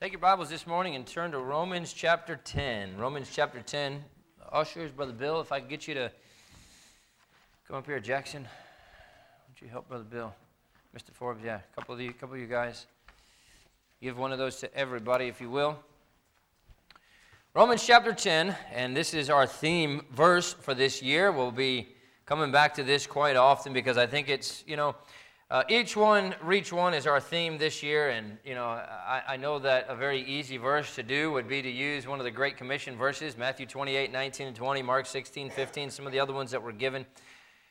Take your Bibles this morning and turn to Romans chapter 10. Romans chapter 10. Ushers, Brother Bill, if I could get you to come up here, Jackson. Would you help Brother Bill? Mr. Forbes, yeah, a couple of you, couple of you guys. Give one of those to everybody, if you will. Romans chapter 10, and this is our theme verse for this year. We'll be coming back to this quite often because I think it's, you know, uh, each one, reach one is our theme this year, and you know, I, I, know that a very easy verse to do would be to use one of the Great Commission verses, Matthew 28, 19 and 20, Mark 16, 15, some of the other ones that were given.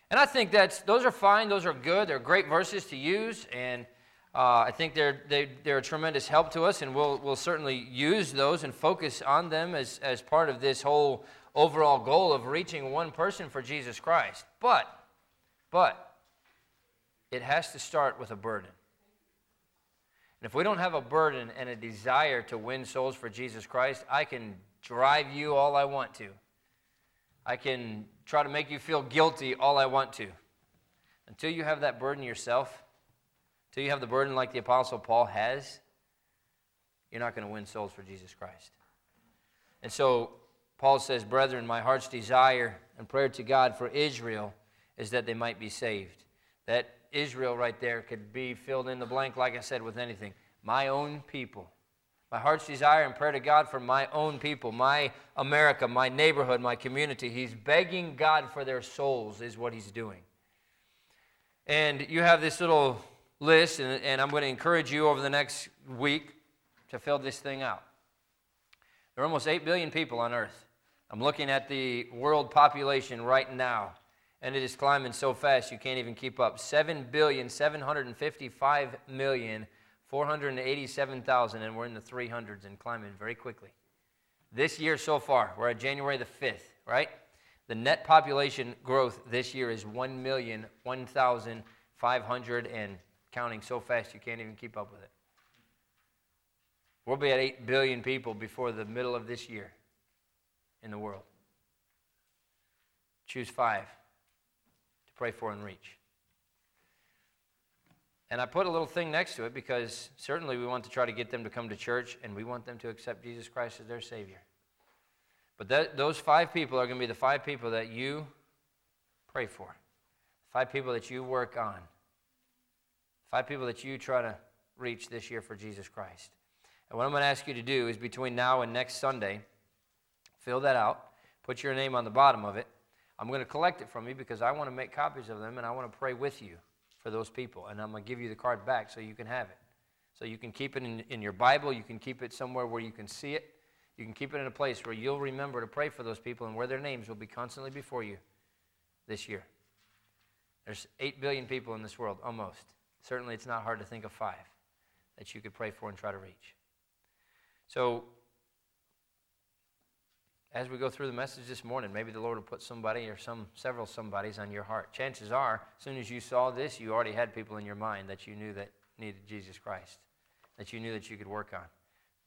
And I think that's those are fine, those are good, they're great verses to use, and uh, I think they're, they, they're a tremendous help to us, and we'll, we'll certainly use those and focus on them as, as part of this whole overall goal of reaching one person for Jesus Christ. But, but, it has to start with a burden. And if we don't have a burden and a desire to win souls for Jesus Christ, I can drive you all I want to. I can try to make you feel guilty all I want to. Until you have that burden yourself, until you have the burden like the Apostle Paul has, you're not going to win souls for Jesus Christ. And so Paul says, Brethren, my heart's desire and prayer to God for Israel is that they might be saved. That Israel right there could be filled in the blank, like I said, with anything. My own people. My heart's desire and prayer to God for my own people, my America, my neighborhood, my community. He's begging God for their souls, is what he's doing. And you have this little list, and, and I'm going to encourage you over the next week to fill this thing out. There are almost 8 billion people on earth. I'm looking at the world population right now and it is climbing so fast you can't even keep up. 7,755,487,000, and we're in the 300s and climbing very quickly. This year so far, we're at January the 5th, right? The net population growth this year is 1,001,500 and counting so fast you can't even keep up with it. We'll be at 8 billion people before the middle of this year in the world. Choose five pray for and reach. And I put a little thing next to it because certainly we want to try to get them to come to church and we want them to accept Jesus Christ as their Savior. But that, those five people are going to be the five people that you pray for, five people that you work on, five people that you try to reach this year for Jesus Christ. And what I'm going to ask you to do is between now and next Sunday, fill that out, put your name on the bottom of it, I'm going to collect it from you because I want to make copies of them and I want to pray with you for those people. And I'm going to give you the card back so you can have it. So you can keep it in, in your Bible. You can keep it somewhere where you can see it. You can keep it in a place where you'll remember to pray for those people and where their names will be constantly before you this year. There's 8 billion people in this world, almost. Certainly, it's not hard to think of five that you could pray for and try to reach. So as we go through the message this morning, maybe the Lord will put somebody or some several somebodies on your heart. Chances are, as soon as you saw this, you already had people in your mind that you knew that needed Jesus Christ, that you knew that you could work on.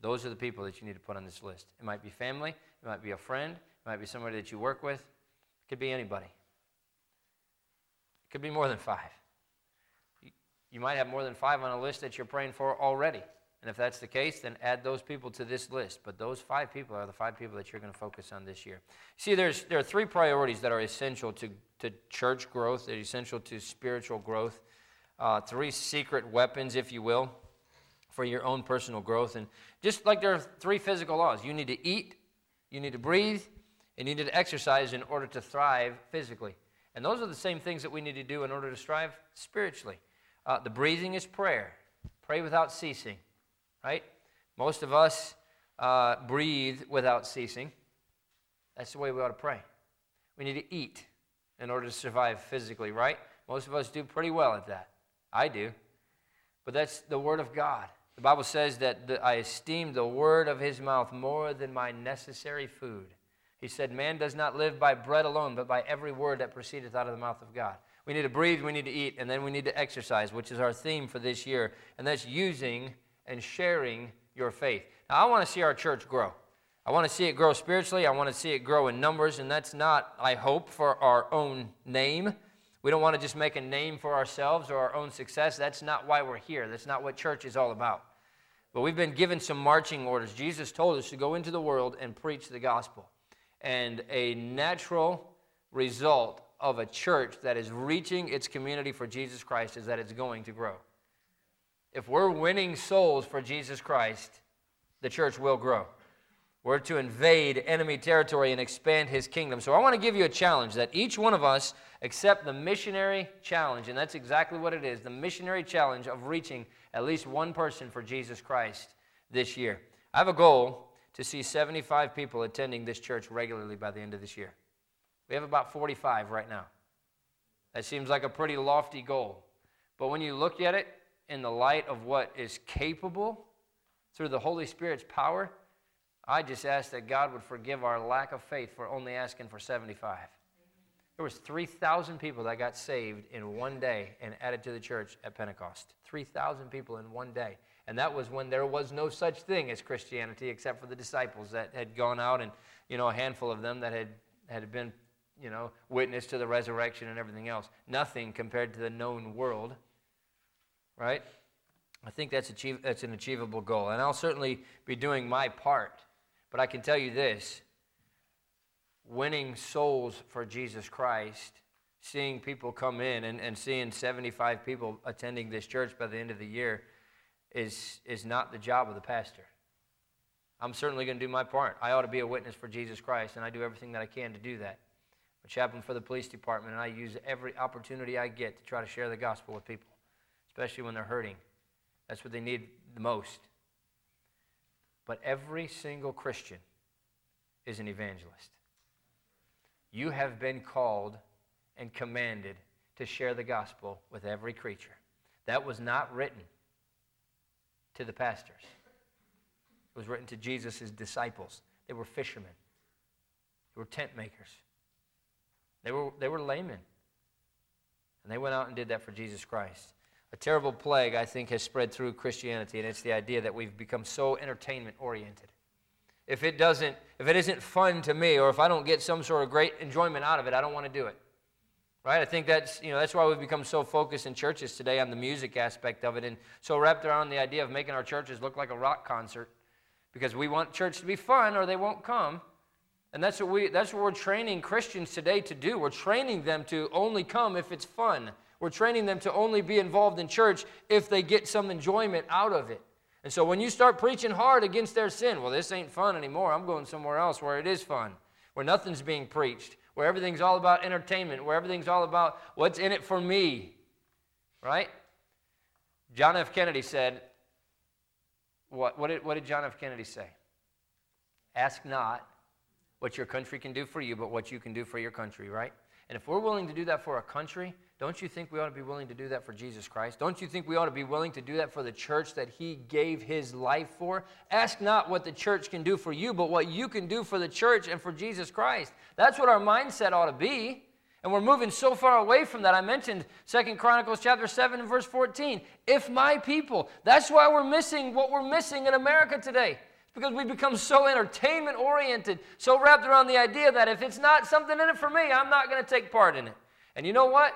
Those are the people that you need to put on this list. It might be family, it might be a friend, it might be somebody that you work with, it could be anybody. It could be more than five. You might have more than five on a list that you're praying for already. And if that's the case, then add those people to this list. But those five people are the five people that you're going to focus on this year. See, there's, there are three priorities that are essential to, to church growth, they're essential to spiritual growth. Uh, three secret weapons, if you will, for your own personal growth. And just like there are three physical laws you need to eat, you need to breathe, and you need to exercise in order to thrive physically. And those are the same things that we need to do in order to strive spiritually. Uh, the breathing is prayer, pray without ceasing right? Most of us uh, breathe without ceasing. That's the way we ought to pray. We need to eat in order to survive physically, right? Most of us do pretty well at that. I do. But that's the Word of God. The Bible says that the, I esteem the word of his mouth more than my necessary food. He said, Man does not live by bread alone, but by every word that proceedeth out of the mouth of God. We need to breathe, we need to eat, and then we need to exercise, which is our theme for this year. And that's using and sharing your faith. Now, I want to see our church grow. I want to see it grow spiritually. I want to see it grow in numbers, and that's not, I hope, for our own name. We don't want to just make a name for ourselves or our own success. That's not why we're here. That's not what church is all about. But we've been given some marching orders. Jesus told us to go into the world and preach the gospel. And a natural result of a church that is reaching its community for Jesus Christ is that it's going to grow. If we're winning souls for Jesus Christ, the church will grow. We're to invade enemy territory and expand his kingdom. So I want to give you a challenge that each one of us accept the missionary challenge, and that's exactly what it is the missionary challenge of reaching at least one person for Jesus Christ this year. I have a goal to see 75 people attending this church regularly by the end of this year. We have about 45 right now. That seems like a pretty lofty goal. But when you look at it in the light of what is capable through the Holy Spirit's power, I just ask that God would forgive our lack of faith for only asking for 75. There was 3,000 people that got saved in one day and added to the church at Pentecost. 3,000 people in one day. And that was when there was no such thing as Christianity except for the disciples that had gone out and, you know, a handful of them that had, had been, you know, witness to the resurrection and everything else. Nothing compared to the known world, right? I think that's, achieve, that's an achievable goal. And I'll certainly be doing my part but I can tell you this winning souls for Jesus Christ, seeing people come in and, and seeing 75 people attending this church by the end of the year is, is not the job of the pastor. I'm certainly going to do my part. I ought to be a witness for Jesus Christ, and I do everything that I can to do that. I'm a chaplain for the police department, and I use every opportunity I get to try to share the gospel with people, especially when they're hurting. That's what they need the most. But every single Christian is an evangelist. You have been called and commanded to share the gospel with every creature. That was not written to the pastors, it was written to Jesus' disciples. They were fishermen, they were tent makers, they were, they were laymen. And they went out and did that for Jesus Christ. A terrible plague, I think, has spread through Christianity, and it's the idea that we've become so entertainment oriented. If it doesn't, if it isn't fun to me, or if I don't get some sort of great enjoyment out of it, I don't want to do it. Right? I think that's, you know, that's why we've become so focused in churches today on the music aspect of it and so wrapped around the idea of making our churches look like a rock concert because we want church to be fun or they won't come. And that's what, we, that's what we're training Christians today to do. We're training them to only come if it's fun. We're training them to only be involved in church if they get some enjoyment out of it. And so when you start preaching hard against their sin, well, this ain't fun anymore. I'm going somewhere else where it is fun, where nothing's being preached, where everything's all about entertainment, where everything's all about what's in it for me. Right? John F. Kennedy said, what, what, did, what did John F. Kennedy say? Ask not what your country can do for you, but what you can do for your country, right? And if we're willing to do that for a country, don't you think we ought to be willing to do that for Jesus Christ? Don't you think we ought to be willing to do that for the church that He gave His life for? Ask not what the church can do for you, but what you can do for the church and for Jesus Christ. That's what our mindset ought to be. And we're moving so far away from that. I mentioned Second Chronicles chapter 7 and verse 14. If my people, that's why we're missing what we're missing in America today. Because we've become so entertainment oriented, so wrapped around the idea that if it's not something in it for me, I'm not going to take part in it. And you know what?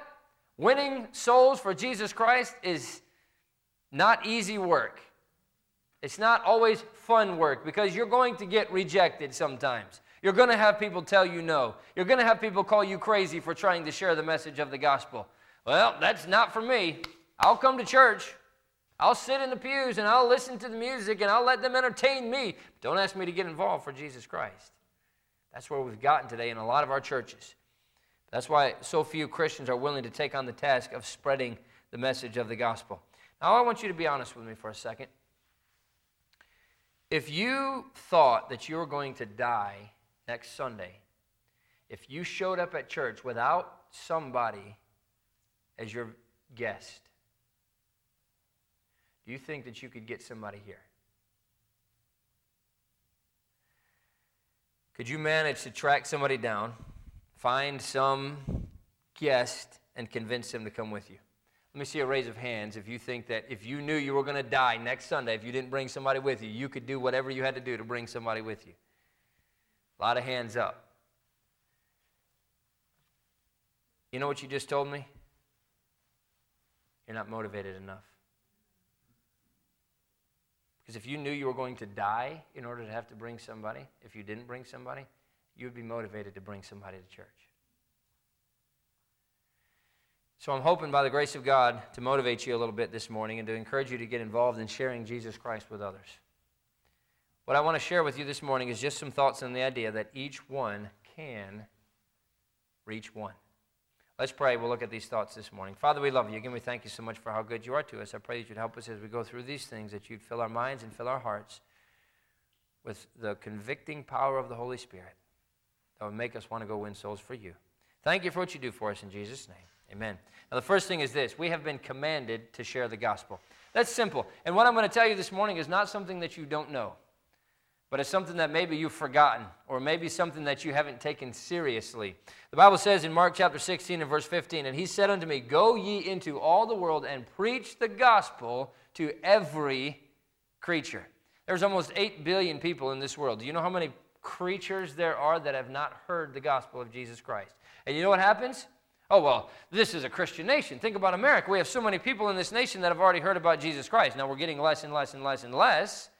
Winning souls for Jesus Christ is not easy work. It's not always fun work because you're going to get rejected sometimes. You're going to have people tell you no. You're going to have people call you crazy for trying to share the message of the gospel. Well, that's not for me. I'll come to church. I'll sit in the pews and I'll listen to the music and I'll let them entertain me. Don't ask me to get involved for Jesus Christ. That's where we've gotten today in a lot of our churches. That's why so few Christians are willing to take on the task of spreading the message of the gospel. Now, I want you to be honest with me for a second. If you thought that you were going to die next Sunday, if you showed up at church without somebody as your guest, do you think that you could get somebody here? Could you manage to track somebody down? Find some guest and convince them to come with you. Let me see a raise of hands if you think that if you knew you were going to die next Sunday, if you didn't bring somebody with you, you could do whatever you had to do to bring somebody with you. A lot of hands up. You know what you just told me? You're not motivated enough. Because if you knew you were going to die in order to have to bring somebody, if you didn't bring somebody, you would be motivated to bring somebody to church. So I'm hoping by the grace of God to motivate you a little bit this morning and to encourage you to get involved in sharing Jesus Christ with others. What I want to share with you this morning is just some thoughts on the idea that each one can reach one. Let's pray. We'll look at these thoughts this morning. Father, we love you. Again, we thank you so much for how good you are to us. I pray that you'd help us as we go through these things, that you'd fill our minds and fill our hearts with the convicting power of the Holy Spirit that would make us want to go win souls for you. Thank you for what you do for us in Jesus' name. Amen. Now, the first thing is this we have been commanded to share the gospel. That's simple. And what I'm going to tell you this morning is not something that you don't know, but it's something that maybe you've forgotten, or maybe something that you haven't taken seriously. The Bible says in Mark chapter 16 and verse 15, And he said unto me, Go ye into all the world and preach the gospel to every creature. There's almost 8 billion people in this world. Do you know how many creatures there are that have not heard the gospel of Jesus Christ? And you know what happens? Oh, well, this is a Christian nation. Think about America. We have so many people in this nation that have already heard about Jesus Christ. Now we're getting less and less and less and less.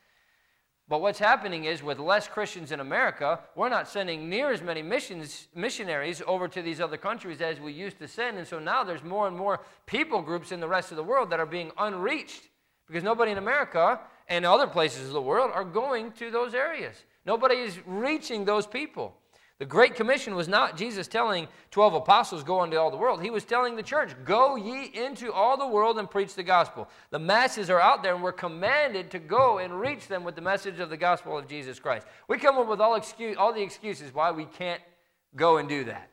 But what's happening is with less Christians in America, we're not sending near as many missions, missionaries over to these other countries as we used to send. And so now there's more and more people groups in the rest of the world that are being unreached because nobody in America and other places of the world are going to those areas. Nobody is reaching those people. The Great Commission was not Jesus telling 12 apostles, go into all the world. He was telling the church, go ye into all the world and preach the gospel. The masses are out there and we're commanded to go and reach them with the message of the gospel of Jesus Christ. We come up with all, excuse, all the excuses why we can't go and do that.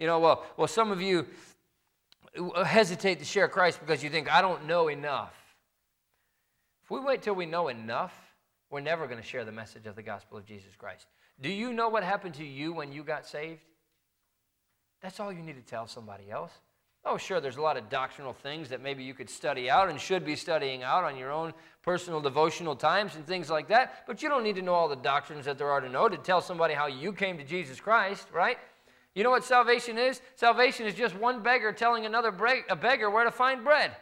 You know, well, well, some of you uh, hesitate to share Christ because you think, I don't know enough. If we wait till we know enough, we're never going to share the message of the gospel of Jesus Christ. Do you know what happened to you when you got saved? That's all you need to tell somebody else. Oh, sure, there's a lot of doctrinal things that maybe you could study out and should be studying out on your own personal devotional times and things like that, but you don't need to know all the doctrines that there are to know to tell somebody how you came to Jesus Christ, right? You know what salvation is? Salvation is just one beggar telling another a beggar where to find bread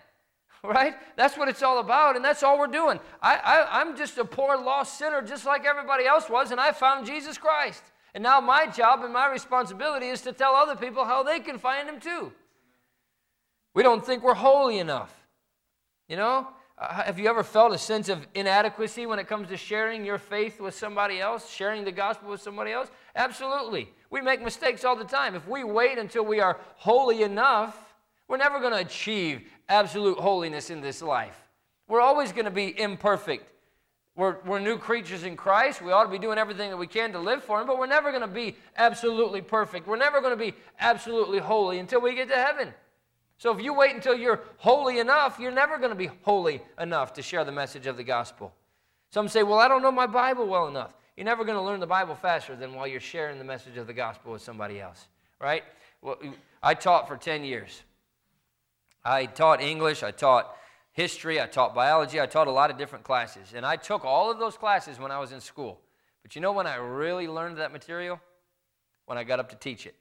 right? That's what it's all about, and that's all we're doing. I, I'm just a poor, lost sinner, just like everybody else was, and I found Jesus Christ. And now my job and my responsibility is to tell other people how they can find Him too. We don't think we're holy enough. You know? Uh, have you ever felt a sense of inadequacy when it comes to sharing your faith with somebody else, sharing the gospel with somebody else? Absolutely. We make mistakes all the time. If we wait until we are holy enough, we're never going to achieve absolute holiness in this life. We're always going to be imperfect. We're, we're new creatures in Christ. We ought to be doing everything that we can to live for Him, but we're never going to be absolutely perfect. We're never going to be absolutely holy until we get to heaven. So if you wait until you're holy enough, you're never going to be holy enough to share the message of the gospel. Some say, Well, I don't know my Bible well enough. You're never going to learn the Bible faster than while you're sharing the message of the gospel with somebody else, right? Well, I taught for 10 years. I taught English, I taught history, I taught biology, I taught a lot of different classes. And I took all of those classes when I was in school. But you know when I really learned that material? When I got up to teach it.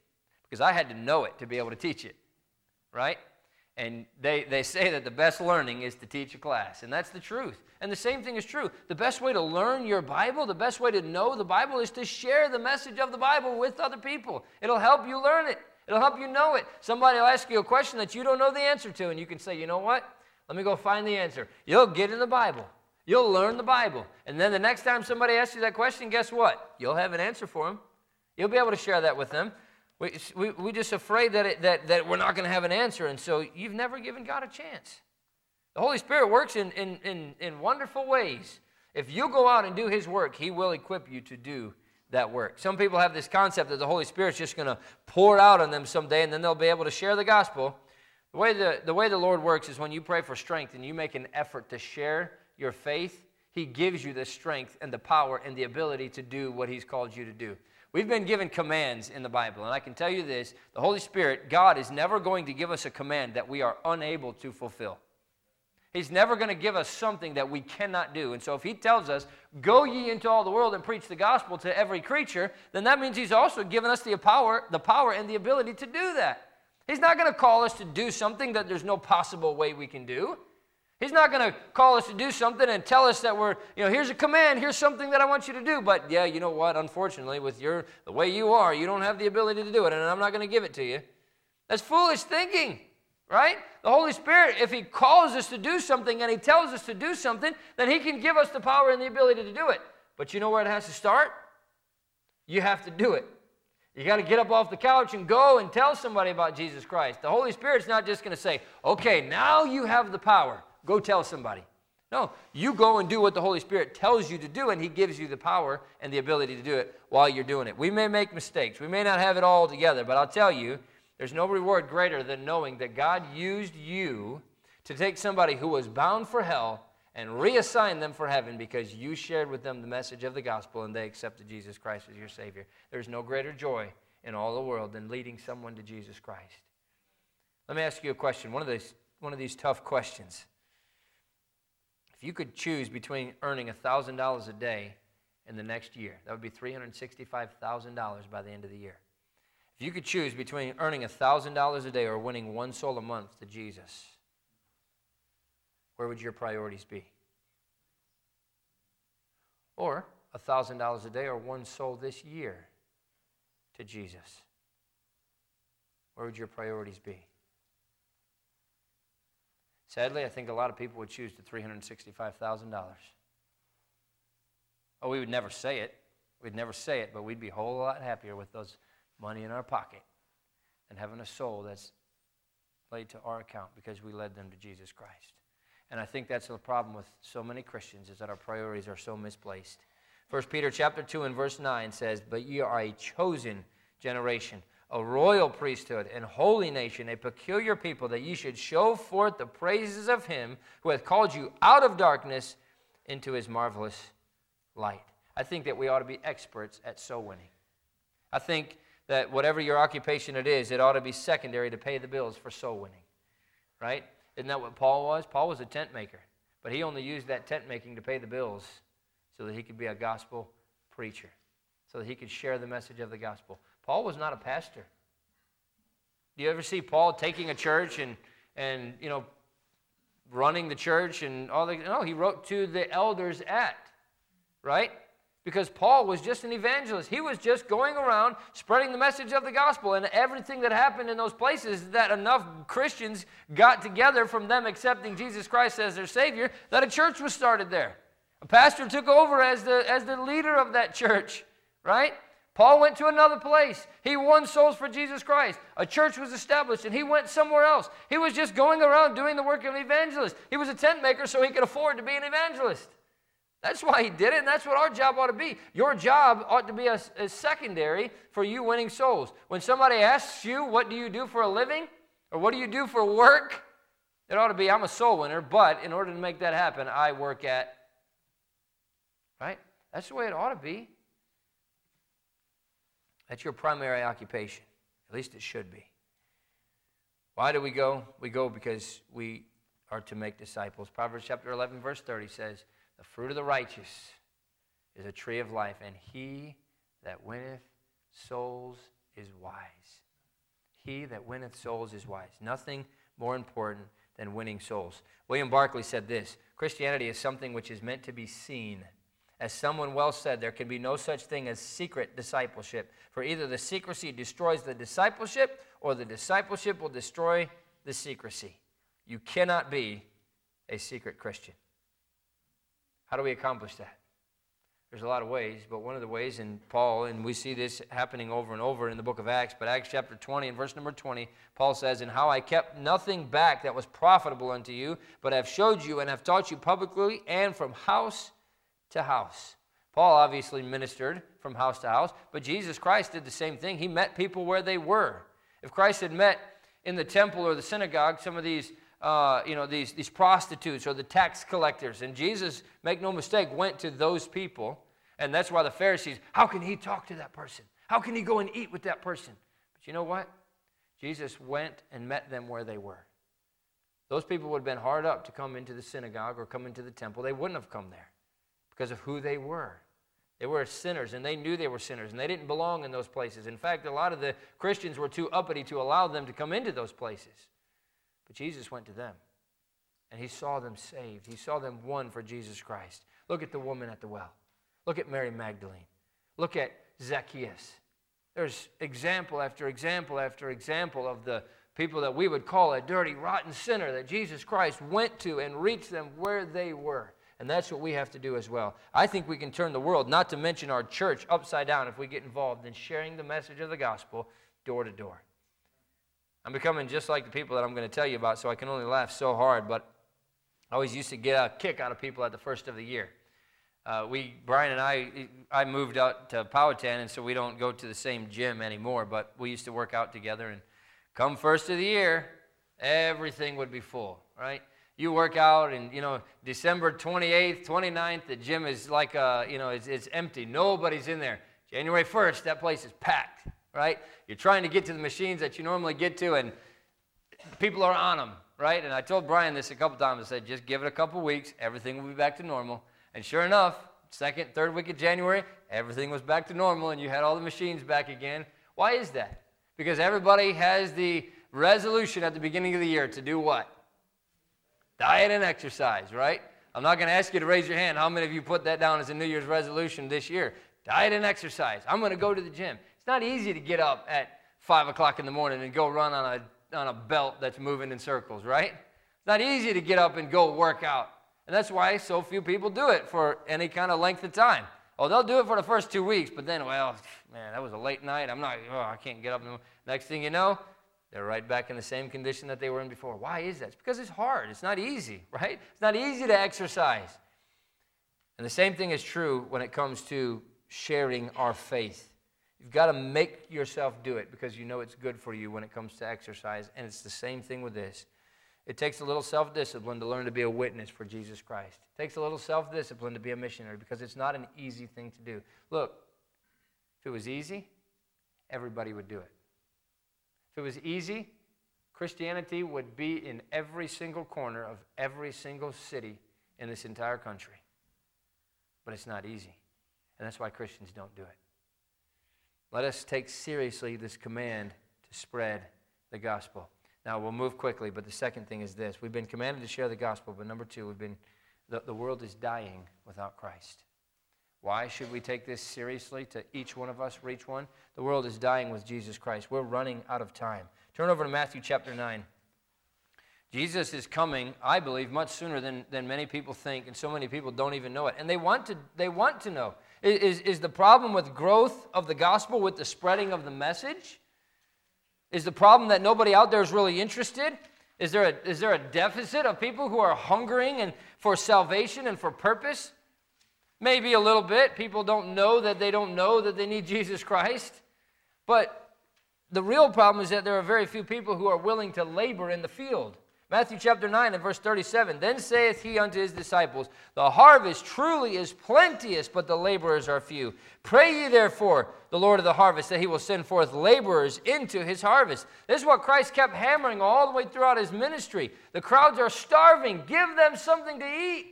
Because I had to know it to be able to teach it, right? And they, they say that the best learning is to teach a class. And that's the truth. And the same thing is true. The best way to learn your Bible, the best way to know the Bible is to share the message of the Bible with other people. It'll help you learn it. It'll help you know it. Somebody will ask you a question that you don't know the answer to, and you can say, you know what? Let me go find the answer. You'll get in the Bible. You'll learn the Bible. And then the next time somebody asks you that question, guess what? You'll have an answer for them. You'll be able to share that with them. We, we, we're just afraid that, it, that, that we're not going to have an answer, and so you've never given God a chance. The Holy Spirit works in, in, in, in wonderful ways. If you go out and do His work, He will equip you to do that work. Some people have this concept that the Holy Spirit's just going to pour out on them someday and then they'll be able to share the gospel. The way the, the way the Lord works is when you pray for strength and you make an effort to share your faith, He gives you the strength and the power and the ability to do what He's called you to do. We've been given commands in the Bible, and I can tell you this the Holy Spirit, God, is never going to give us a command that we are unable to fulfill. He's never going to give us something that we cannot do. And so if he tells us, go ye into all the world and preach the gospel to every creature, then that means he's also given us the power, the power and the ability to do that. He's not going to call us to do something that there's no possible way we can do. He's not going to call us to do something and tell us that we're, you know, here's a command, here's something that I want you to do. But yeah, you know what? Unfortunately, with your the way you are, you don't have the ability to do it, and I'm not going to give it to you. That's foolish thinking, right? The Holy Spirit, if He calls us to do something and He tells us to do something, then He can give us the power and the ability to do it. But you know where it has to start? You have to do it. You got to get up off the couch and go and tell somebody about Jesus Christ. The Holy Spirit's not just going to say, okay, now you have the power. Go tell somebody. No, you go and do what the Holy Spirit tells you to do, and He gives you the power and the ability to do it while you're doing it. We may make mistakes, we may not have it all together, but I'll tell you, there's no reward greater than knowing that God used you to take somebody who was bound for hell and reassign them for heaven because you shared with them the message of the gospel and they accepted Jesus Christ as your Savior. There's no greater joy in all the world than leading someone to Jesus Christ. Let me ask you a question, one of these, one of these tough questions. If you could choose between earning $1,000 a day in the next year, that would be $365,000 by the end of the year. If you could choose between earning $1,000 a day or winning one soul a month to Jesus, where would your priorities be? Or $1,000 a day or one soul this year to Jesus? Where would your priorities be? Sadly, I think a lot of people would choose the $365,000. Oh, we would never say it. We'd never say it, but we'd be a whole lot happier with those money in our pocket and having a soul that's laid to our account because we led them to Jesus Christ. And I think that's the problem with so many Christians is that our priorities are so misplaced. 1 Peter chapter 2 and verse 9 says, But ye are a chosen generation, a royal priesthood, and holy nation, a peculiar people, that ye should show forth the praises of him who hath called you out of darkness into his marvelous light. I think that we ought to be experts at soul winning. I think that whatever your occupation it is, it ought to be secondary to pay the bills for soul winning, right? Isn't that what Paul was? Paul was a tent maker, but he only used that tent making to pay the bills so that he could be a gospel preacher, so that he could share the message of the gospel. Paul was not a pastor. Do you ever see Paul taking a church and, and you know, running the church and all the. No, he wrote to the elders at, right? Because Paul was just an evangelist. He was just going around spreading the message of the gospel. And everything that happened in those places that enough Christians got together from them accepting Jesus Christ as their Savior that a church was started there. A pastor took over as the, as the leader of that church, right? Paul went to another place. He won souls for Jesus Christ. A church was established and he went somewhere else. He was just going around doing the work of an evangelist. He was a tent maker so he could afford to be an evangelist. That's why he did it, and that's what our job ought to be. Your job ought to be a, a, secondary for you winning souls. When somebody asks you, What do you do for a living? or What do you do for work? It ought to be, I'm a soul winner, but in order to make that happen, I work at. Right? That's the way it ought to be. That's your primary occupation. At least it should be. Why do we go? We go because we are to make disciples. Proverbs chapter 11, verse 30 says, the fruit of the righteous is a tree of life, and he that winneth souls is wise. He that winneth souls is wise. Nothing more important than winning souls. William Barclay said this Christianity is something which is meant to be seen. As someone well said, there can be no such thing as secret discipleship, for either the secrecy destroys the discipleship or the discipleship will destroy the secrecy. You cannot be a secret Christian. How do we accomplish that? There's a lot of ways, but one of the ways in Paul, and we see this happening over and over in the book of Acts, but Acts chapter 20 and verse number 20, Paul says, And how I kept nothing back that was profitable unto you, but have showed you and have taught you publicly and from house to house. Paul obviously ministered from house to house, but Jesus Christ did the same thing. He met people where they were. If Christ had met in the temple or the synagogue, some of these uh, you know, these, these prostitutes or the tax collectors. And Jesus, make no mistake, went to those people. And that's why the Pharisees, how can he talk to that person? How can he go and eat with that person? But you know what? Jesus went and met them where they were. Those people would have been hard up to come into the synagogue or come into the temple. They wouldn't have come there because of who they were. They were sinners and they knew they were sinners and they didn't belong in those places. In fact, a lot of the Christians were too uppity to allow them to come into those places. But Jesus went to them. and he saw them saved. He saw them won for Jesus Christ. Look at the woman at the well. Look at Mary Magdalene. Look at Zacchaeus. There's example after example after example of the people that we would call a dirty, rotten sinner that Jesus Christ went to and reached them where they were. And that's what we have to do as well. I think we can turn the world, not to mention our church, upside down if we get involved in sharing the message of the gospel door to door. I'm becoming just like the people that I'm going to tell you about, so I can only laugh so hard, but I always used to get a kick out of people at the first of the year. Uh, we, Brian and I, I moved out to Powhatan, and so we don't go to the same gym anymore, but we used to work out together. And come first of the year, everything would be full, right? You work out, and, you know, December 28th, 29th, the gym is like, uh, you know, it's, it's empty. Nobody's in there. January 1st, that place is packed, right? You're trying to get to the machines that you normally get to, and people are on them right? And I told Brian this a couple times. I said, just give it a couple weeks, everything will be back to normal. And sure enough, second, third week of January, everything was back to normal, and you had all the machines back again. Why is that? Because everybody has the resolution at the beginning of the year to do what? Diet and exercise, right? I'm not going to ask you to raise your hand. How many of you put that down as a New Year's resolution this year? Diet and exercise. I'm going to go to the gym. It's not easy to get up at 5 o'clock in the morning and go run on a on a belt that's moving in circles, right? It's not easy to get up and go work out. And that's why so few people do it for any kind of length of time. Oh, they'll do it for the first two weeks, but then, well, man, that was a late night. I'm not, oh, I can't get up. Next thing you know, they're right back in the same condition that they were in before. Why is that? It's because it's hard. It's not easy, right? It's not easy to exercise. And the same thing is true when it comes to sharing our faith. You've got to make yourself do it because you know it's good for you when it comes to exercise. And it's the same thing with this. It takes a little self discipline to learn to be a witness for Jesus Christ. It takes a little self discipline to be a missionary because it's not an easy thing to do. Look, if it was easy, everybody would do it. If it was easy, Christianity would be in every single corner of every single city in this entire country. But it's not easy. And that's why Christians don't do it. Let us take seriously this command to spread the gospel. Now, we'll move quickly, but the second thing is this. We've been commanded to share the gospel, but number two, we've been, the, the world is dying without Christ. Why should we take this seriously to each one of us, reach one? The world is dying with Jesus Christ. We're running out of time. Turn over to Matthew chapter 9. Jesus is coming, I believe, much sooner than, than many people think, and so many people don't even know it. And they want to, they want to know. Is, is the problem with growth of the gospel, with the spreading of the message? Is the problem that nobody out there is really interested? Is there a, is there a deficit of people who are hungering and for salvation and for purpose? Maybe a little bit. People don't know that they don't know that they need Jesus Christ. But the real problem is that there are very few people who are willing to labor in the field. Matthew chapter 9 and verse 37 Then saith he unto his disciples, The harvest truly is plenteous, but the laborers are few. Pray ye therefore the Lord of the harvest that he will send forth laborers into his harvest. This is what Christ kept hammering all the way throughout his ministry. The crowds are starving. Give them something to eat.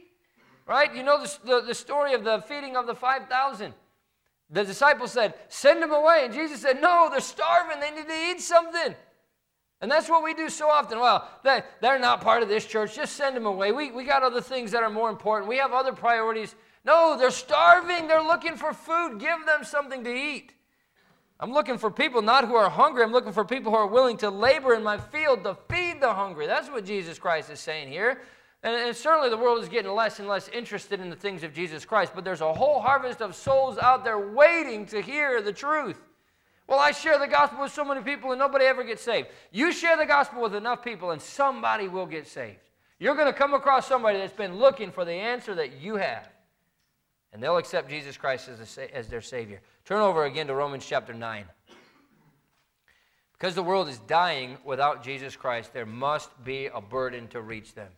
Right? You know the, the, the story of the feeding of the 5,000. The disciples said, Send them away. And Jesus said, No, they're starving. They need to eat something. And that's what we do so often. Well, they, they're not part of this church. Just send them away. We, we got other things that are more important. We have other priorities. No, they're starving. They're looking for food. Give them something to eat. I'm looking for people not who are hungry. I'm looking for people who are willing to labor in my field to feed the hungry. That's what Jesus Christ is saying here. And, and certainly the world is getting less and less interested in the things of Jesus Christ, but there's a whole harvest of souls out there waiting to hear the truth. Well, I share the gospel with so many people and nobody ever gets saved. You share the gospel with enough people and somebody will get saved. You're going to come across somebody that's been looking for the answer that you have. And they'll accept Jesus Christ as, a, as their Savior. Turn over again to Romans chapter 9. Because the world is dying without Jesus Christ, there must be a burden to reach them.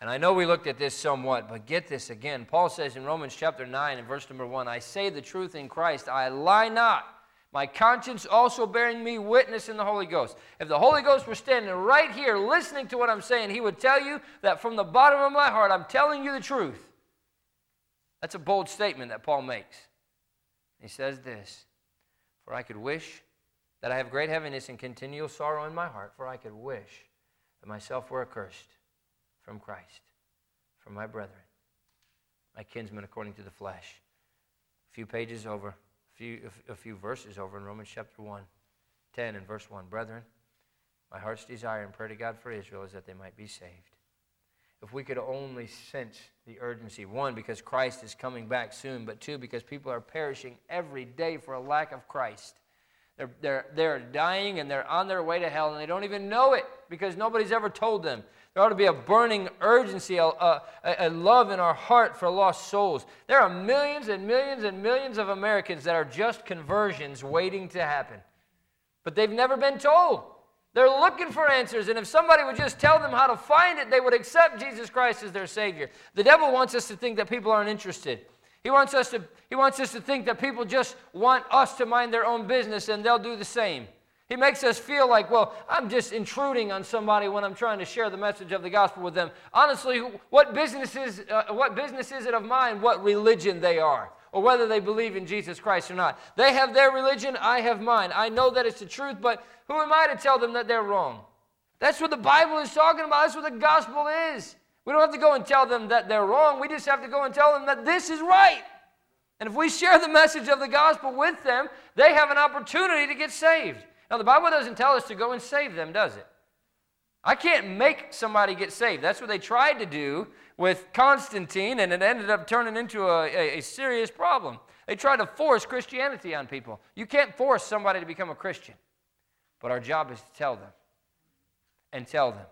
And I know we looked at this somewhat, but get this again. Paul says in Romans chapter 9 and verse number 1 I say the truth in Christ, I lie not my conscience also bearing me witness in the Holy Ghost. If the Holy Ghost were standing right here listening to what I'm saying, he would tell you that from the bottom of my heart, I'm telling you the truth. That's a bold statement that Paul makes. He says this For I could wish that I have great heaviness and continual sorrow in my heart, for I could wish that myself were accursed from Christ, from my brethren, my kinsmen according to the flesh. A few pages over, few, a few verses over in Romans chapter 1, 10 and verse 1. Brethren, my heart's desire and prayer to God for Israel is that they might be saved. If we could only sense the urgency, one, because Christ is coming back soon, but two, because people are perishing every day for a lack of Christ. They're, they're, they're dying and they're on their way to hell and they don't even know it because nobody's ever told them. There ought to be a burning urgency, a, a, a, love in our heart for lost souls. There are millions and millions and millions of Americans that are just conversions waiting to happen, but they've never been told. They're looking for answers, and if somebody would just tell them how to find it, they would accept Jesus Christ as their Savior. The devil wants us to think that people aren't interested. He wants us to, he wants us to think that people just want us to mind their own business and they'll do the same. He makes us feel like, well, I'm just intruding on somebody when I'm trying to share the message of the gospel with them. Honestly, what business is, uh, what business is it of mine what religion they are? or whether they believe in Jesus Christ or not. They have their religion, I have mine. I know that it's the truth, but who am I to tell them that they're wrong? That's what the Bible is talking about. That's what the gospel is. We don't have to go and tell them that they're wrong. We just have to go and tell them that this is right. And if we share the message of the gospel with them, they have an opportunity to get saved. Now, the Bible doesn't tell us to go and save them, does it? I can't make somebody get saved. That's what they tried to do with Constantine, and it ended up turning into a, a, a, serious problem. They tried to force Christianity on people. You can't force somebody to become a Christian. But our job is to tell them, and tell them,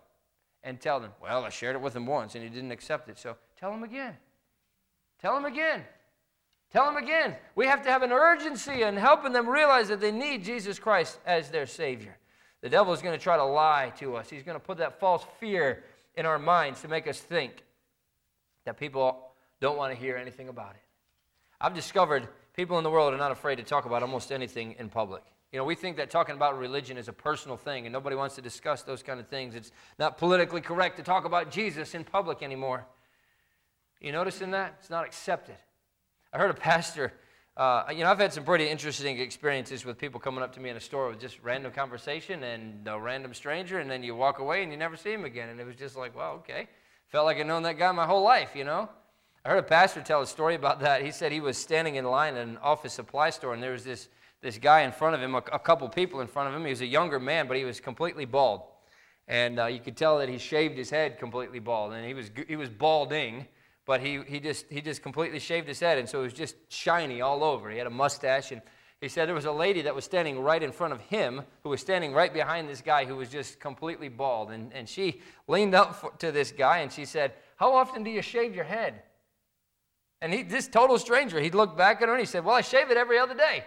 and tell them. Well, I shared it with him once, and he didn't accept it, so tell him again. Tell him again. Tell them again. We have to have an urgency in helping them realize that they need Jesus Christ as their Savior. The devil is going to try to lie to us. He's going to put that false fear in our minds to make us think that people don't want to hear anything about it. I've discovered people in the world are not afraid to talk about almost anything in public. You know, we think that talking about religion is a personal thing and nobody wants to discuss those kind of things. It's not politically correct to talk about Jesus in public anymore. You noticing that? It's not accepted. I heard a pastor, uh, you know, I've had some pretty interesting experiences with people coming up to me in a store with just random conversation and a random stranger, and then you walk away and you never see him again. And it was just like, well, okay. Felt like I'd known that guy my whole life, you know? I heard a pastor tell a story about that. He said he was standing in line at an office supply store, and there was this, this guy in front of him, a, a couple people in front of him. He was a younger man, but he was completely bald. And uh, you could tell that he shaved his head completely bald, and he was, he was balding, but he, he, just, he just completely shaved his head, and so it was just shiny all over. He had a mustache, and he said there was a lady that was standing right in front of him who was standing right behind this guy who was just completely bald. And, and she leaned up for, to this guy and she said, How often do you shave your head? And he, this total stranger, he looked back at her and he said, Well, I shave it every other day.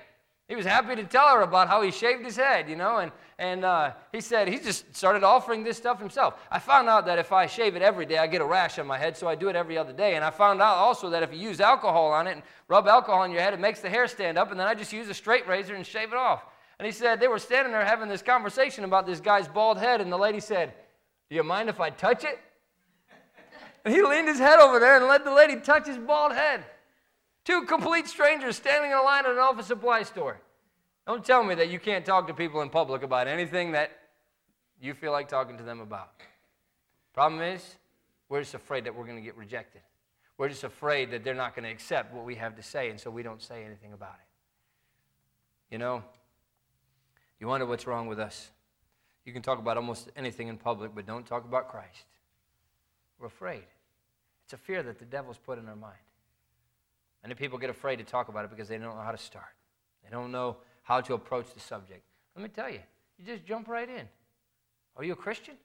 He was happy to tell her about how he shaved his head, you know, and, and uh, he said he just started offering this stuff himself. I found out that if I shave it every day, I get a rash on my head, so I do it every other day. And I found out also that if you use alcohol on it and rub alcohol on your head, it makes the hair stand up, and then I just use a straight razor and shave it off. And he said they were standing there having this conversation about this guy's bald head, and the lady said, Do you mind if I touch it? And he leaned his head over there and let the lady touch his bald head. Two complete strangers standing in a line at an office supply store. Don't tell me that you can't talk to people in public about anything that you feel like talking to them about. Problem is, we're just afraid that we're going to get rejected. We're just afraid that they're not going to accept what we have to say, and so we don't say anything about it. You know, you wonder what's wrong with us. You can talk about almost anything in public, but don't talk about Christ. We're afraid. It's a fear that the devil's put in our mind. Many people get afraid to talk about it because they don't know how to start. They don't know how to approach the subject. Let me tell you, you just jump right in. Are you a Christian?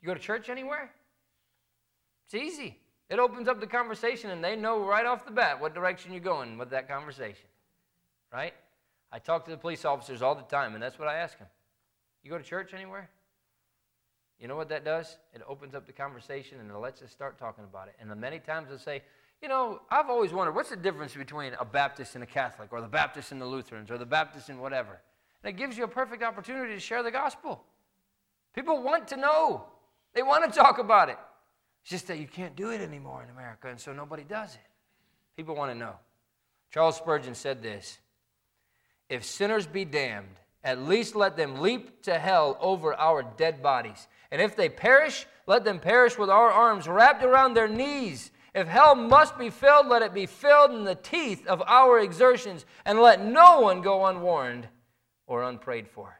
You go to church anywhere? It's easy. It opens up the conversation, and they know right off the bat what direction you're going with that conversation. Right? I talk to the police officers all the time, and that's what I ask them. You go to church anywhere? You know what that does? It opens up the conversation and it lets us start talking about it. And many times they'll say, you know, I've always wondered what's the difference between a Baptist and a Catholic, or the Baptist and the Lutherans, or the Baptist and whatever. And it gives you a perfect opportunity to share the gospel. People want to know, they want to talk about it. It's just that you can't do it anymore in America, and so nobody does it. People want to know. Charles Spurgeon said this If sinners be damned, at least let them leap to hell over our dead bodies. And if they perish, let them perish with our arms wrapped around their knees. If hell must be filled, let it be filled in the teeth of our exertions, and let no one go unwarned or unprayed for.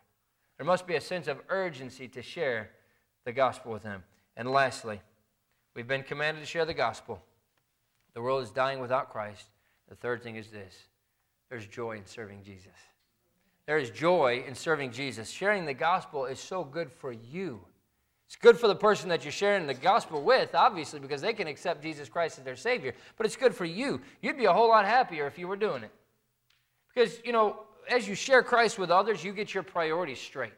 There must be a sense of urgency to share the gospel with them. And lastly, we've been commanded to share the gospel. The world is dying without Christ. The third thing is this there's joy in serving Jesus. There is joy in serving Jesus. Sharing the gospel is so good for you. It's good for the person that you're sharing the gospel with, obviously, because they can accept Jesus Christ as their Savior. But it's good for you. You'd be a whole lot happier if you were doing it. Because, you know, as you share Christ with others, you get your priorities straight.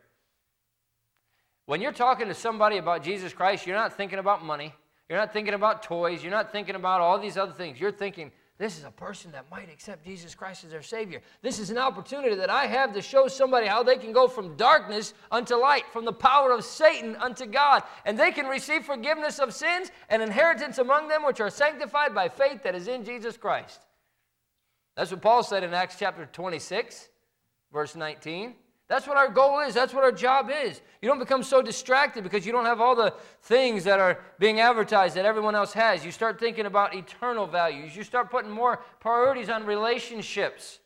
When you're talking to somebody about Jesus Christ, you're not thinking about money. You're not thinking about toys. You're not thinking about all these other things. You're thinking, this is a person that might accept Jesus Christ as their Savior. This is an opportunity that I have to show somebody how they can go from darkness unto light, from the power of Satan unto God. And they can receive forgiveness of sins and inheritance among them which are sanctified by faith that is in Jesus Christ. That's what Paul said in Acts chapter 26, verse 19. That's what our goal is. That's what our job is. You don't become so distracted because you don't have all the things that are being advertised that everyone else has. You start thinking about eternal values. You start putting more priorities on relationships.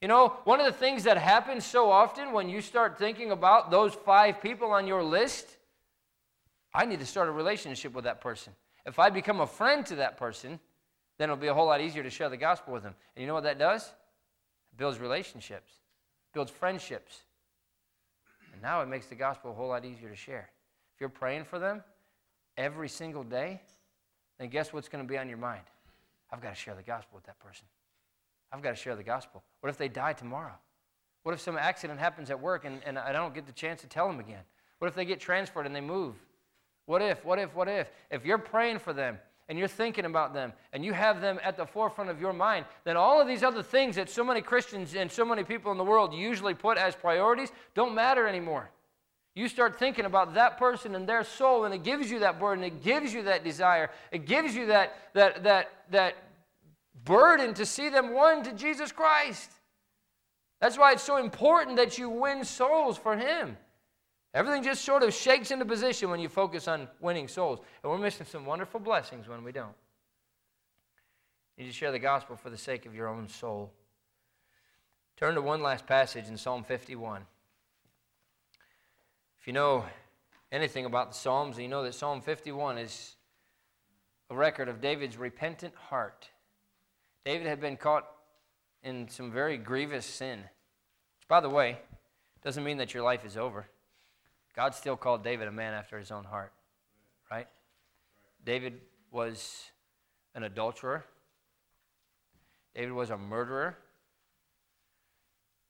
You know, one of the things that happens so often when you start thinking about those five people on your list, I need to start a relationship with that person. If I become a friend to that person, then it'll be a whole lot easier to share the gospel with them. And you know what that does? It builds relationships builds friendships. Now it makes the gospel a whole lot easier to share. If you're praying for them every single day, then guess what's going to be on your mind? I've got to share the gospel with that person. I've got to share the gospel. What if they die tomorrow? What if some accident happens at work and, and I don't get the chance to tell them again? What if they get transferred and they move? What if, what if, what if? If you're praying for them and you're thinking about them and you have them at the forefront of your mind, then all of these other things that so many Christians and so many people in the world usually put as priorities don't matter anymore. You start thinking about that person and their soul, and it gives you that burden, it gives you that desire, it gives you that, that, that, that burden to see them won to Jesus Christ. That's why it's so important that you win souls for Him. Everything just sort of shakes into position when you focus on winning souls. And we're missing some wonderful blessings when we don't. You need to share the gospel for the sake of your own soul. Turn to one last passage in Psalm 51. If you know anything about the Psalms, you know that Psalm 51 is a record of David's repentant heart. David had been caught in some very grievous sin. Which, by the way, doesn't mean that your life is over. God still called David a man after his own heart, right? David was an adulterer, David was a murderer.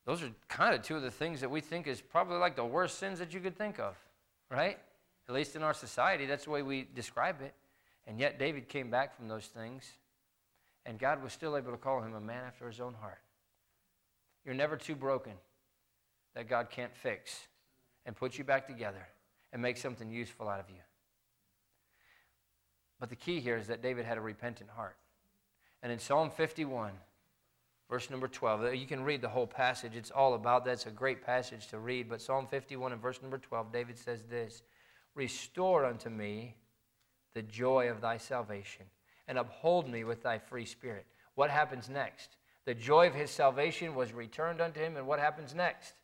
Those are kind of two of the things that we think is probably like the worst sins that you could think of, right? At least in our society, that's the way we describe it. And yet, David came back from those things, and God was still able to call him a man after his own heart. You're never too broken that God can't fix and put you back together and make something useful out of you. But the key here is that David had a repentant heart. And in Psalm 51, verse number 12, uh, you can read the whole passage. It's all about that. It's a great passage to read. But Psalm 51 and verse number 12, David says this Restore unto me the joy of thy salvation, and uphold me with thy free spirit. What happens next? The joy of his salvation was returned unto him, and what happens next?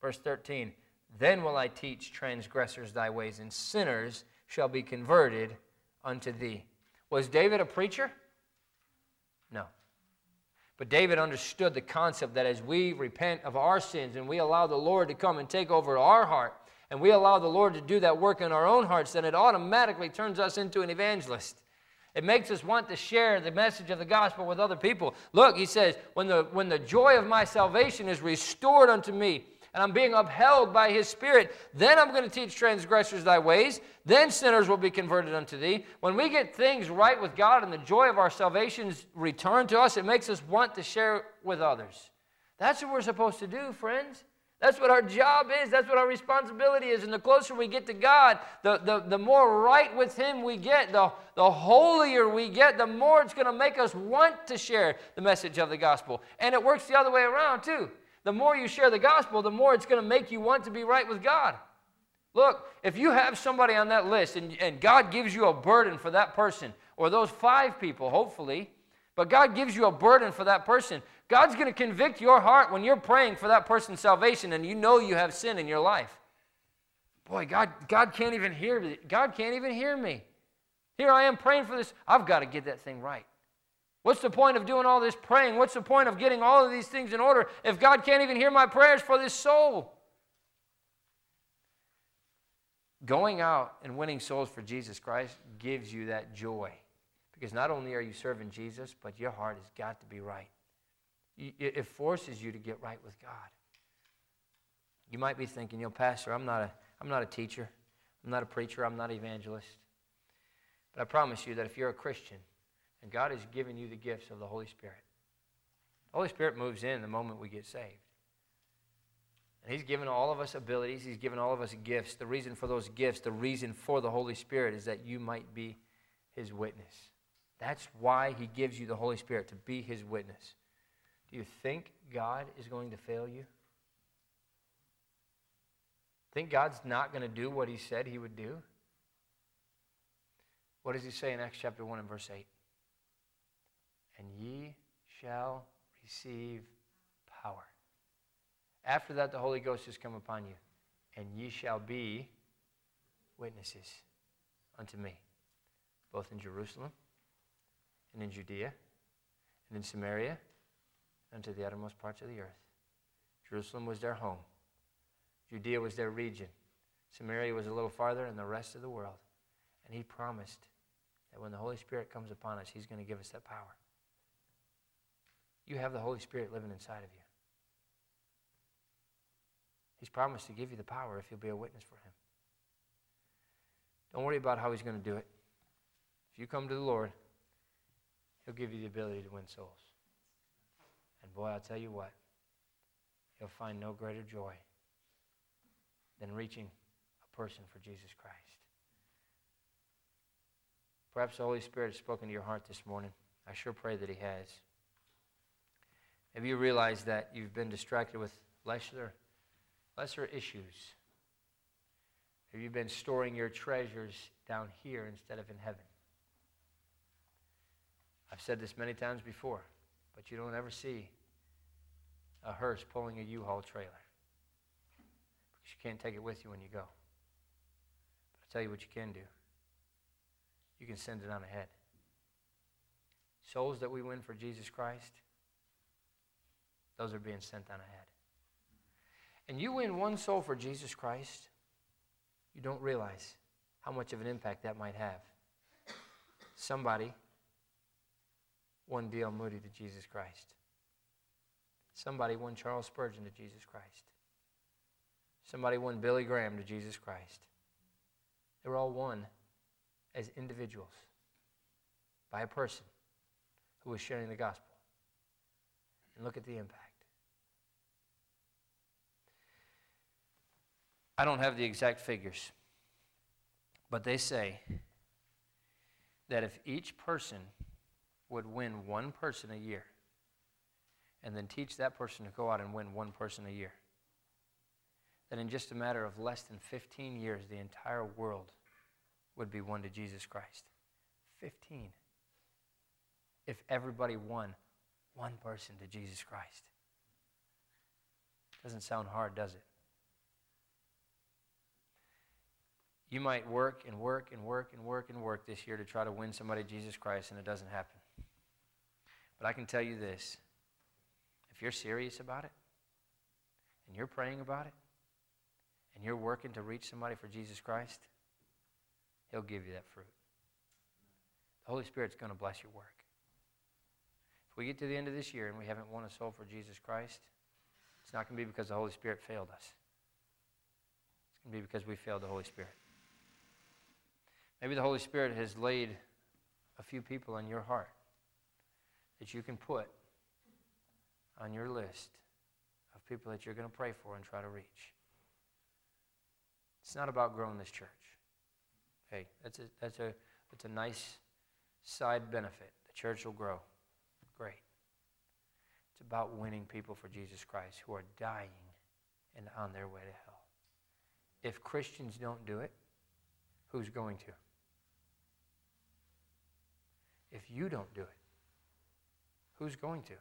Verse 13 then will I teach transgressors thy ways, and sinners shall be converted unto thee. Was David a preacher? No. But David understood the concept that as we repent of our sins and we allow the Lord to come and take over our heart, and we allow the Lord to do that work in our own hearts, then it automatically turns us into an evangelist. It makes us want to share the message of the gospel with other people. Look, he says, when the, when the joy of my salvation is restored unto me, and I'm being upheld by his spirit. Then I'm going to teach transgressors thy ways. Then sinners will be converted unto thee. When we get things right with God and the joy of our salvations returned to us, it makes us want to share with others. That's what we're supposed to do, friends. That's what our job is. That's what our responsibility is. And the closer we get to God, the, the, the more right with Him we get, the, the holier we get, the more it's going to make us want to share the message of the gospel. And it works the other way around, too. The more you share the gospel, the more it's going to make you want to be right with God. Look, if you have somebody on that list and, and God gives you a burden for that person, or those five people, hopefully, but God gives you a burden for that person, God's going to convict your heart when you're praying for that person's salvation and you know you have sin in your life. Boy, God, God can't even hear me. God can't even hear me. Here I am praying for this. I've got to get that thing right. What's the point of doing all this praying? What's the point of getting all of these things in order if God can't even hear my prayers for this soul? Going out and winning souls for Jesus Christ gives you that joy. Because not only are you serving Jesus, but your heart has got to be right. It forces you to get right with God. You might be thinking, you know, Pastor, I'm not a, I'm not a teacher. I'm not a preacher. I'm not an evangelist. But I promise you that if you're a Christian and God has given you the gifts of the Holy Spirit, the Holy Spirit moves in the moment we get saved. And He's given all of us abilities, He's given all of us gifts. The reason for those gifts, the reason for the Holy Spirit is that you might be His witness. That's why He gives you the Holy Spirit, to be His witness. Do you think God is going to fail you? Think God's not going to do what He said He would do? What does He say in Acts chapter 1 and verse 8? And ye shall receive power. After that, the Holy Ghost has come upon you, and ye shall be witnesses unto me, both in Jerusalem and in Judea and in Samaria and to the uttermost parts of the earth. Jerusalem was their home, Judea was their region, Samaria was a little farther, and the rest of the world. And he promised that when the Holy Spirit comes upon us, he's going to give us that power. You have the Holy Spirit living inside of you. He's promised to give you the power if you'll be a witness for him. Don't worry about how he's going to do it. If you come to the Lord, he'll give you the ability to win souls. And boy, I'll tell you what, you'll find no greater joy than reaching a person for Jesus Christ. Perhaps the Holy Spirit has spoken to your heart this morning. I sure pray that He has. Maybe you realized that you've been distracted with lesser lesser issues. Have you been storing your treasures down here instead of in heaven? I've said this many times before, but you don't ever see a hearse pulling a U-Haul trailer because you can't take it with you when you go. But I'll tell you what you can do. You can send it on ahead. Souls that we win for Jesus Christ, those are being sent on ahead and you win one soul for Jesus Christ, you don't realize how much of an impact that might have. Somebody won D.L. Moody to Jesus Christ. Somebody won Charles Spurgeon to Jesus Christ. Somebody won Billy Graham to Jesus Christ. They were all won as individuals by a person who was sharing the gospel. And look at the impact. I don't have the exact figures, but they say that if each person would win one person a year and then teach that person to go out and win one person a year, that in just a matter of less than 15 years, the entire world would be won to Jesus Christ. 15. If everybody won one person to Jesus Christ. Doesn't sound hard, does it? You might work and work and work and work and work this year to try to win somebody Jesus Christ, and it doesn't happen. But I can tell you this if you're serious about it, and you're praying about it, and you're working to reach somebody for Jesus Christ, He'll give you that fruit. The Holy Spirit's going to bless your work. If we get to the end of this year and we haven't won a soul for Jesus Christ, it's not going to be because the Holy Spirit failed us. It's going to be because we failed the Holy Spirit. Maybe the Holy Spirit has laid a few people on your heart that you can put on your list of people that you're going to pray for and try to reach. It's not about growing this church. Hey, that's a, that's a, that's a nice side benefit. The church will grow. Great. It's about winning people for Jesus Christ who are dying and on their way to hell. if Christians don't do it, who's going to? If you don't do it, who's going to? It's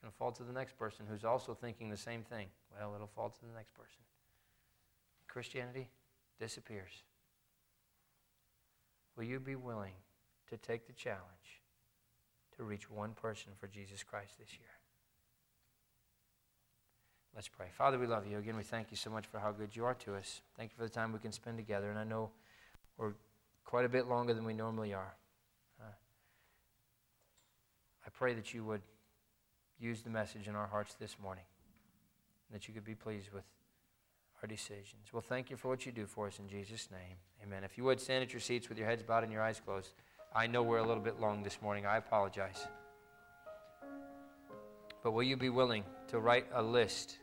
going to fall to the next person who's also thinking the same thing. Well, it'll fall to the next person. Christianity disappears. Will you be willing to take the challenge to reach one person for Jesus Christ this year? Let's pray. Father, we love you. Again, we thank you so much for how good you are to us. Thank you for the time we can spend together. And I know we're quite a bit longer than we normally are. Uh, I pray that you would use the message in our hearts this morning, and that you could be pleased with our decisions. Well, thank you for what you do for us in Jesus' name. Amen. If you would stand at your seats with your heads bowed and your eyes closed. I know we're a little bit long this morning. I apologize. But will you be willing to write a list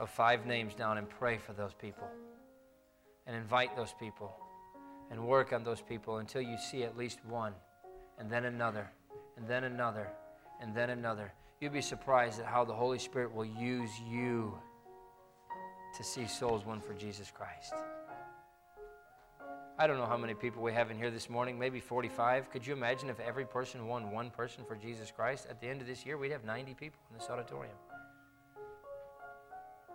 of five names down and pray for those people and invite those people and work on those people until you see at least one and then another and then another and then another? You'll be surprised at how the Holy Spirit will use you to see souls won for Jesus Christ. I don't know how many people we have in here this morning, maybe 45. Could you imagine if every person won one person for Jesus Christ? At the end of this year, we'd have 90 people in this auditorium.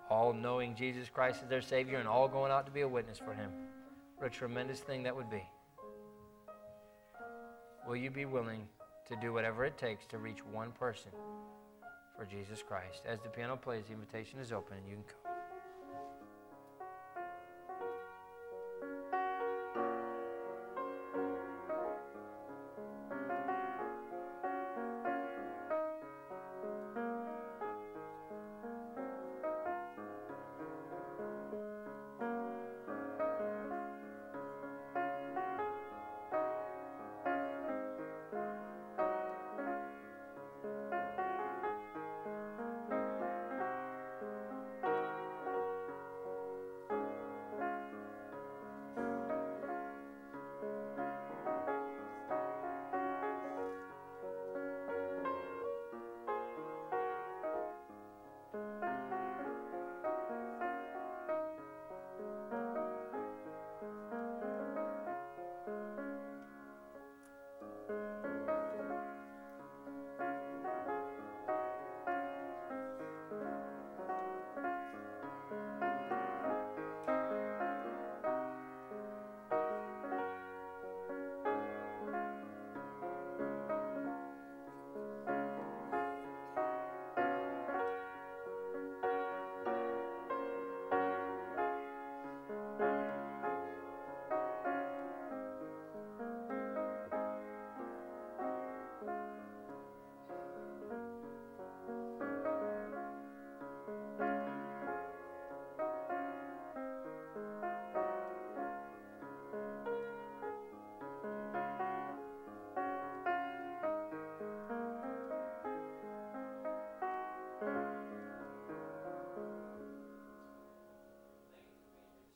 All knowing Jesus Christ as their Savior and all going out to be a witness for Him. What a tremendous thing that would be. Will you be willing to do whatever it takes to reach one person for Jesus Christ? As the piano plays, the invitation is open and you can come.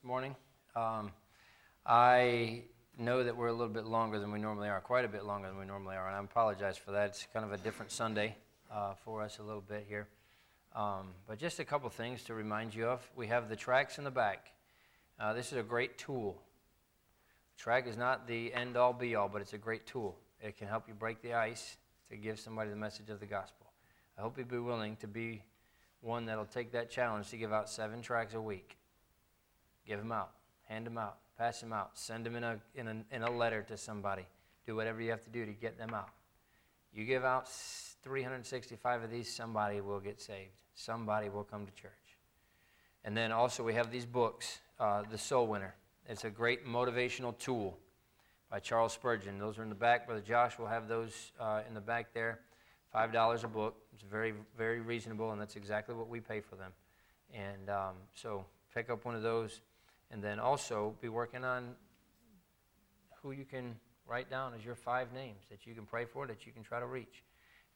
Morning. Um, I know that we're a little bit longer than we normally are, quite a bit longer than we normally are, and I apologize for that. It's kind of a different Sunday uh, for us a little bit here. Um, but just a couple things to remind you of. We have the tracks in the back. Uh, this is a great tool. Track is not the end all be all, but it's a great tool. It can help you break the ice to give somebody the message of the gospel. I hope you'll be willing to be one that'll take that challenge to give out seven tracks a week. Give them out. Hand them out. Pass them out. Send them in a, in a, in a letter to somebody. Do whatever you have to do to get them out. You give out 365 of these, somebody will get saved. Somebody will come to church. And then also, we have these books uh, The Soul Winner. It's a great motivational tool by Charles Spurgeon. Those are in the back. Brother Josh will have those uh, in the back there. $5 a book. It's very, very reasonable, and that's exactly what we pay for them. And um, so pick up one of those and then also be working on who you can write down as your five names that you can pray for, that you can try to reach.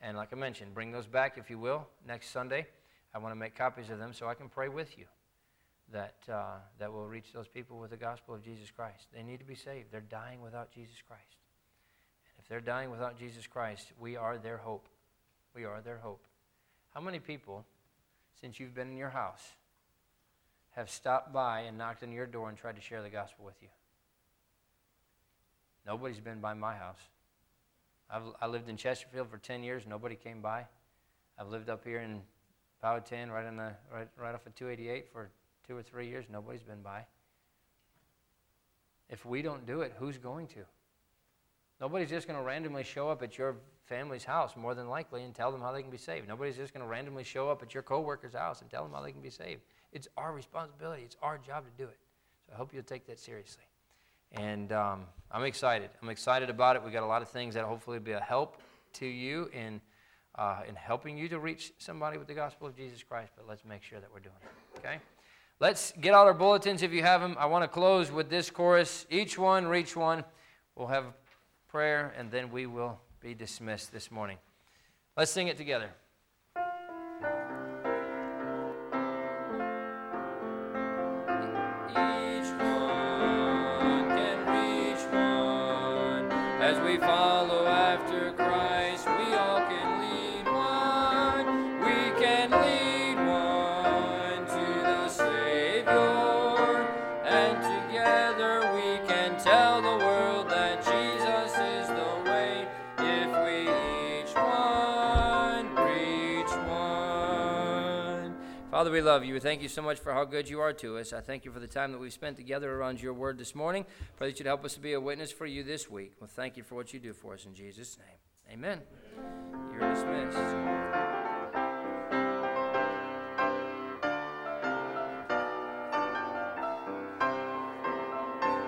And like I mentioned, bring those back, if you will, next Sunday. I want to make copies of them so I can pray with you that, uh, that will reach those people with the gospel of Jesus Christ. They need to be saved. They're dying without Jesus Christ. And if they're dying without Jesus Christ, we are their hope. We are their hope. How many people since you've been in your house have stopped by and knocked on your door and tried to share the gospel with you? Nobody's been by my house. I've, I lived in Chesterfield for 10 years. Nobody came by. I've lived up here in Powhatan, right, in the, right, right off of 288 for two or three years. Nobody's been by. If we don't do it, who's going to? Nobody's just going to randomly show up at your family's house, more than likely, and tell them how they can be saved. Nobody's just going to randomly show up at your coworker's house and tell them how they can be saved. It's our responsibility. It's our job to do it. So I hope you'll take that seriously. And um, I'm excited. I'm excited about it. We got a lot of things that hopefully will be a help to you in, uh, in helping you to reach somebody with the gospel of Jesus Christ. But let's make sure that we're doing it. Okay? Let's get out our bulletins if you have them. I want to close with this chorus. Each one, reach one. We'll have prayer, and then we will be dismissed this morning. Let's sing it together. We love you. We thank you so much for how good you are to us. I thank you for the time that we've spent together around your word this morning. Pray that you'd help us to be a witness for you this week. Well, thank you for what you do for us in Jesus' name. Amen. You're dismissed.